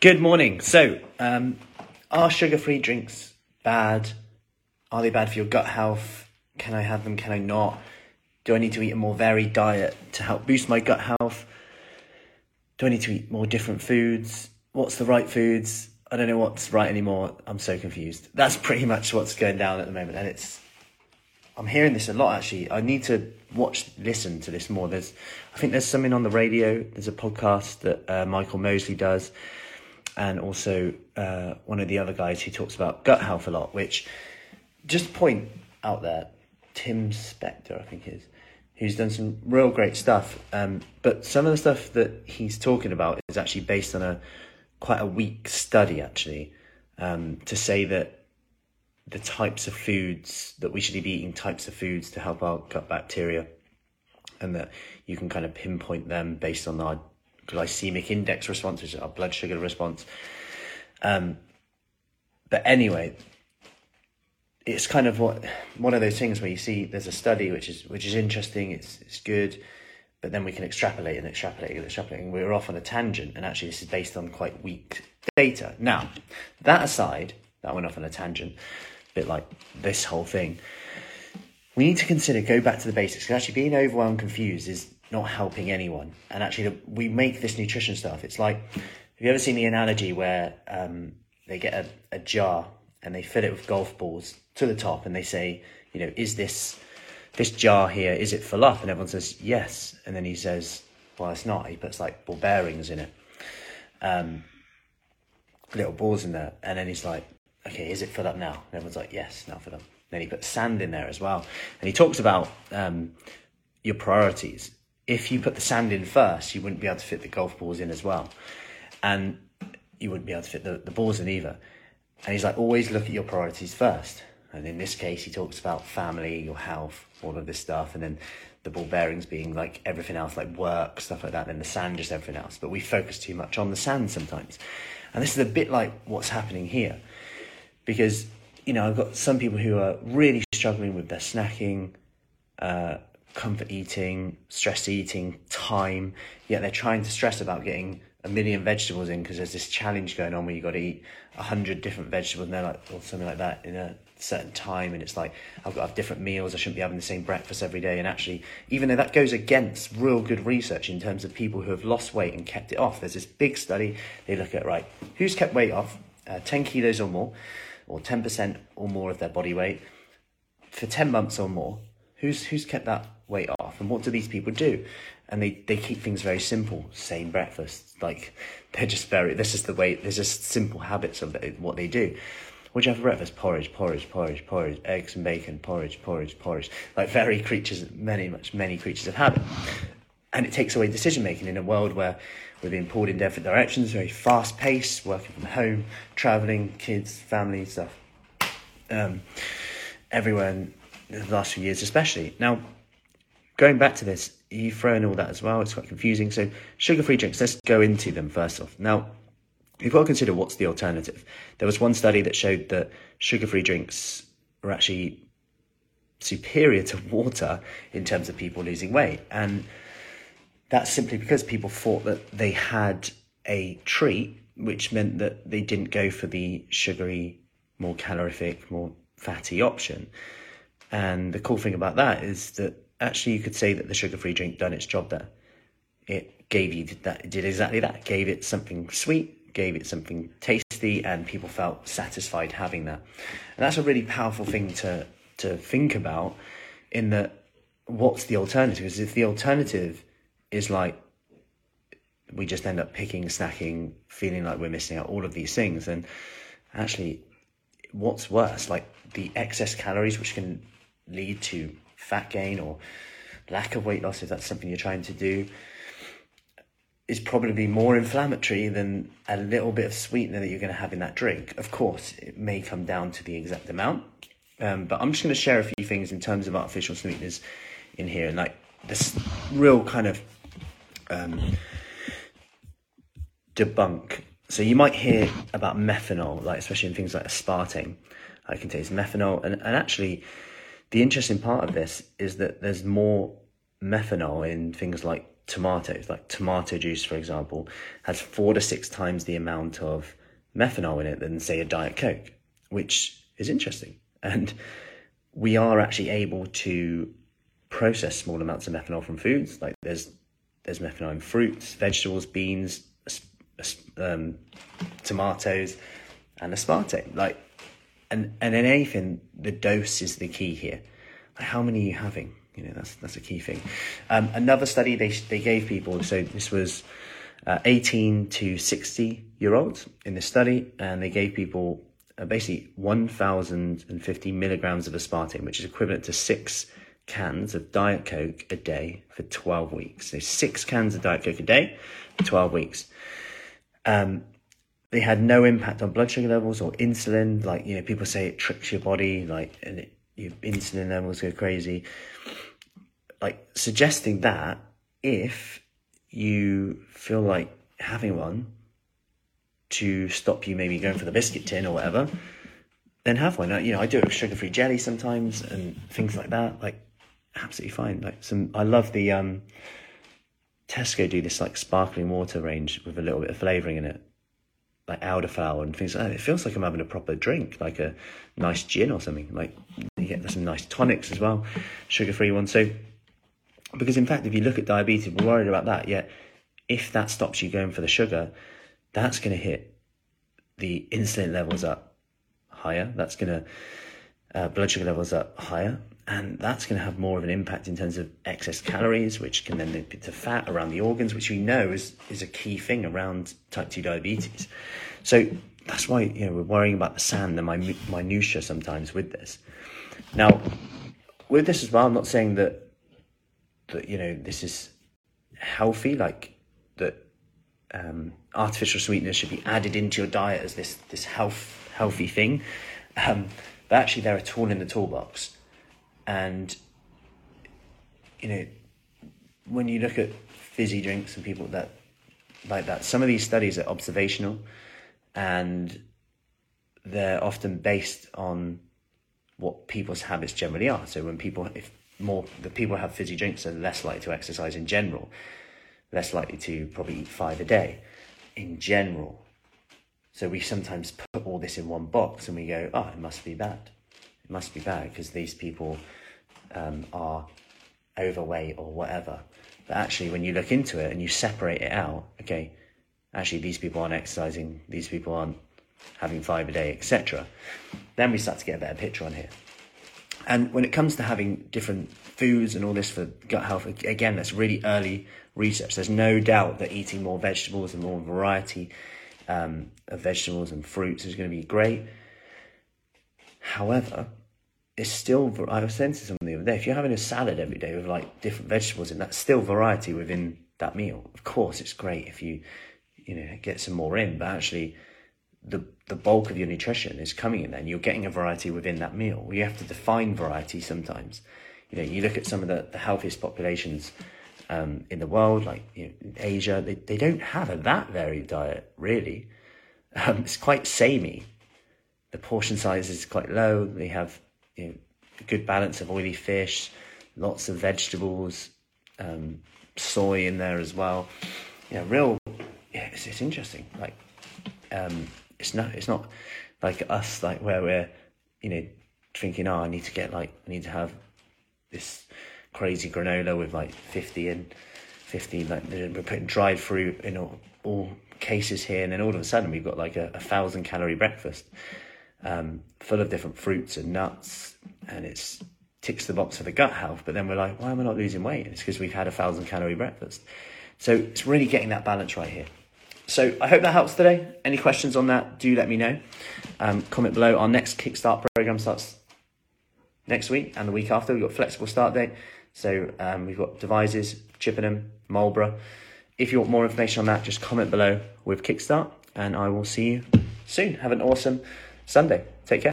Good morning. So, um, are sugar free drinks bad? Are they bad for your gut health? Can I have them? Can I not? Do I need to eat a more varied diet to help boost my gut health? Do I need to eat more different foods? What's the right foods? I don't know what's right anymore. I'm so confused. That's pretty much what's going down at the moment, and it's. I'm hearing this a lot actually. I need to watch, listen to this more. There's, I think there's something on the radio. There's a podcast that uh, Michael Mosley does, and also uh, one of the other guys who talks about gut health a lot. Which, just point out there, Tim Spector, I think is, who's done some real great stuff. Um, but some of the stuff that he's talking about is actually based on a quite a weak study, actually, um, to say that the types of foods that we should be eating, types of foods to help our gut bacteria, and that you can kind of pinpoint them based on our glycemic index response, which is our blood sugar response. Um, but anyway, it's kind of what one of those things where you see there's a study which is which is interesting, it's it's good, but then we can extrapolate and extrapolate and extrapolate, and we're off on a tangent. And actually, this is based on quite weak data. Now, that aside, that went off on a tangent, a bit like this whole thing. We need to consider go back to the basics. Because actually, being overwhelmed, confused is not helping anyone. And actually, we make this nutrition stuff. It's like, have you ever seen the analogy where um, they get a, a jar and they fill it with golf balls to the top, and they say, you know, is this this jar here, is it full up? And everyone says, yes. And then he says, well, it's not. He puts like ball bearings in it, um, little balls in there. And then he's like, okay, is it full up now? And everyone's like, yes, now full up. Then he puts sand in there as well. And he talks about um, your priorities. If you put the sand in first, you wouldn't be able to fit the golf balls in as well. And you wouldn't be able to fit the, the balls in either. And he's like, always look at your priorities first. And in this case, he talks about family, your health, all of this stuff, and then the ball bearings being like everything else, like work, stuff like that, and the sand just everything else. But we focus too much on the sand sometimes. And this is a bit like what's happening here. Because, you know, I've got some people who are really struggling with their snacking, uh, comfort eating, stress eating, time, yet they're trying to stress about getting a million vegetables in because there's this challenge going on where you've got to eat a hundred different vegetables and they're like or something like that in a certain time. And it's like I've got to have different meals. I shouldn't be having the same breakfast every day. And actually even though that goes against real good research in terms of people who have lost weight and kept it off there's this big study they look at right who's kept weight off? Uh, 10 kilos or more or 10% or more of their body weight for 10 months or more. Who's who's kept that weight off. And what do these people do? And they, they keep things very simple. Same breakfast. Like they're just very this is the way there's just simple habits of what they do. What do you have for breakfast? Porridge porridge porridge porridge. Eggs and bacon porridge porridge porridge. Like very creatures many much many creatures of habit. And it takes away decision making in a world where we're being pulled in different directions very fast paced working from home traveling kids family stuff. Um, everywhere in the last few years especially. Now going back to this, you throw in all that as well. It's quite confusing. So, sugar free drinks, let's go into them first off. Now, you've got to consider what's the alternative. There was one study that showed that sugar free drinks were actually superior to water in terms of people losing weight. And that's simply because people thought that they had a treat, which meant that they didn't go for the sugary, more calorific, more fatty option. And the cool thing about that is that actually you could say that the sugar-free drink done its job there. It gave you that, it did exactly that. Gave it something sweet, gave it something tasty, and people felt satisfied having that. And that's a really powerful thing to to think about. In that, what's the alternative? Because if the alternative is like we just end up picking, snacking, feeling like we're missing out all of these things, then actually, what's worse? Like the excess calories, which can lead to fat gain or lack of weight loss, if that's something you're trying to do, is probably more inflammatory than a little bit of sweetener that you're going to have in that drink. Of course, it may come down to the exact amount, um, but I'm just going to share a few things in terms of artificial sweeteners in here, and like this real kind of um, debunk. So you might hear about methanol, like especially in things like aspartame, it contains methanol, and, and actually the interesting part of this is that there's more methanol in things like tomatoes. Like tomato juice, for example, has four to six times the amount of methanol in it than, say, a Diet Coke, which is interesting. And we are actually able to process small amounts of methanol from foods. Like there's there's methanol in fruits, vegetables, beans, um, tomatoes, and aspartame. Like, and and in anything, the dose is the key here. How many are you having? You know, that's that's a key thing. Um, another study they they gave people. So this was uh, 18 to 60 year olds in this study, and they gave people uh, basically 1,050 milligrams of aspartame, which is equivalent to six cans of Diet Coke a day for 12 weeks. So six cans of Diet Coke a day for 12 weeks. Um, they had no impact on blood sugar levels or insulin. Like, you know, people say it tricks your body, like, and it, your insulin levels go crazy. Like, suggesting that if you feel like having one to stop you maybe going for the biscuit tin or whatever, then have one. You know, I do it with sugar-free jelly sometimes and things like that. Like, absolutely fine. Like some, I love the um, Tesco do this like sparkling water range with a little bit of flavouring in it, like elderflower and things like that. It feels like I'm having a proper drink, like a nice gin or something. Like you get some nice tonics as well, sugar-free ones. So, because in fact, if you look at diabetes, we're worried about that. Yet, if that stops you going for the sugar, that's going to hit the insulin levels up higher. That's going to uh, blood sugar levels up higher, and that's going to have more of an impact in terms of excess calories, which can then lead to fat around the organs, which we know is is a key thing around type two diabetes. So that's why you know we're worrying about the sand and my minutia sometimes with this. Now, with this as well, I'm not saying that that you know this is healthy, like that um, artificial sweeteners should be added into your diet as this this health healthy thing. Um, but actually, they're a tool in the toolbox, and you know when you look at fizzy drinks and people that like that, some of these studies are observational, and they're often based on what people's habits generally are. So when people, if more the people have fizzy drinks are less likely to exercise in general less likely to probably eat five a day in general. So we sometimes put all this in one box and we go, oh, it must be bad. Must be bad because these people um, are overweight or whatever. But actually, when you look into it and you separate it out, okay, actually, these people aren't exercising, these people aren't having five a day, etc., then we start to get a better picture on here. And when it comes to having different foods and all this for gut health, again, that's really early research. There's no doubt that eating more vegetables and more variety um, of vegetables and fruits is going to be great. However, it's still, I was saying to someone the other day, if you're having a salad every day with like different vegetables and that's still variety within that meal. Of course, it's great if you, you know, get some more in, but actually, the the bulk of your nutrition is coming in there and you're getting a variety within that meal. You have to define variety sometimes. You know, you look at some of the, the healthiest populations um, in the world, like you know, Asia, they, they don't have a that varied diet, really. Um, it's quite samey. The portion size is quite low. They have you know, a good balance of oily fish, lots of vegetables, um, soy in there as well. Yeah, real. Yeah, it's, it's interesting. Like, um, it's not it's not like us like where we're you know thinking oh I need to get like I need to have this crazy granola with like 50 and 50 like we're putting dried fruit in all, all cases here and then all of a sudden we've got like a, a thousand calorie breakfast um, full of different fruits and nuts and it's ticks the box for the gut health but then we're like why am I not losing weight it's because we've had a thousand calorie breakfast so it's really getting that balance right here so I hope that helps today. Any questions on that, do let me know. Um, comment below. Our next Kickstart program starts next week and the week after. We've got flexible start date. So um, we've got Devizes, Chippenham, Marlborough. If you want more information on that, just comment below with Kickstart and I will see you soon. Have an awesome Sunday. Take care.